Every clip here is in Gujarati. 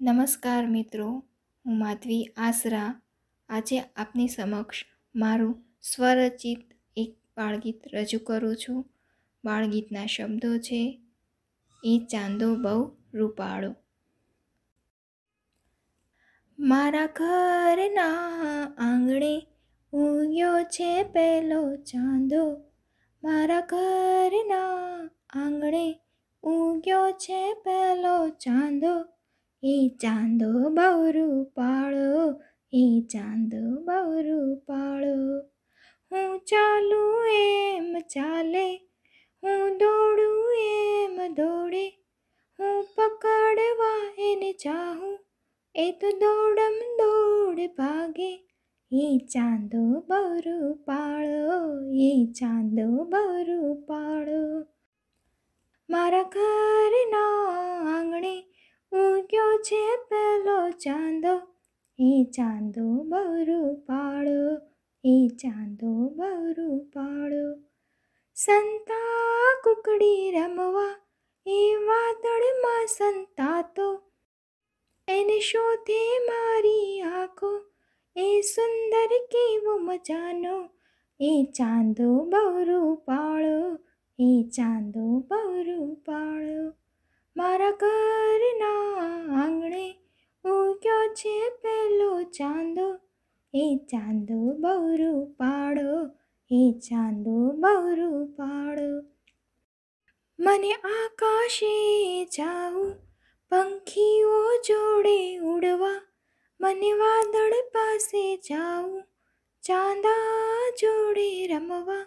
નમસ્કાર મિત્રો, હું માધવી આસરા. આજે આપની સમક્ષ મારું સ્વરચિત એક બાળગીત રજૂ કરું છું. બાળગીતના શબ્દો છે, એ ચાંદો બહુ રૂપાળો. મારા ઘરના આંગણે ઉગ્યો છે પેલો ચાંદો. મારા ઘરના આંગણે ઉગ્યો છે પેલો ચાંદો. એ ચાંદો બહુ રૂપાળો એ ચાંદો બહુ રૂપાળો હું ચાલું એમ ચાલે, હું દોડું એમ દોડે. હું પકડવા એને ચાહું, એ તો દોડમ દોડ ભાગે. એ ચાંદો બહુ રૂપાળો એ ચાંદો બહુ રૂપાળો છે પેલો ચાંદો, એ ચાંદો બહુ પાડો, એ ચાંદો બહુ પાડો. સંતા કુકડી રમવા, એ વાદળમાં સંતાતો. એને શોધે મારી આંખો, એ સુંદર કેવો મજાનો. એ ચાંદો બહુ પાળો એ ચાંદો બહુ પાળો મારા ઘરના છે પેલો ચાંદો, એ ચાંદો બહુ રૂપાળો એ ચાંદો બહુ રૂપાળો મને આકાશે જાવું પંખીઓ જોડે ઉડવા, મને વાદળ પાસે જાવું ચાંદા જોડે રમવા.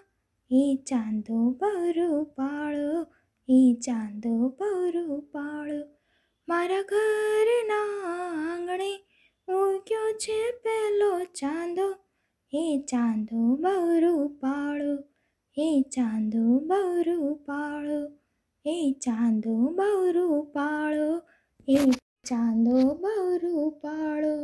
એ ચાંદો બહુ પાળો એ ચાંદો બહુ પાળો મારા ઘરના ચાંદો હે ચાંદો બહુ રૂપાળો હે ચાંદો બહુ રૂપાળો હે ચાંદો બહુ રૂપાળો હે ચાંદો બહુ રૂપાળો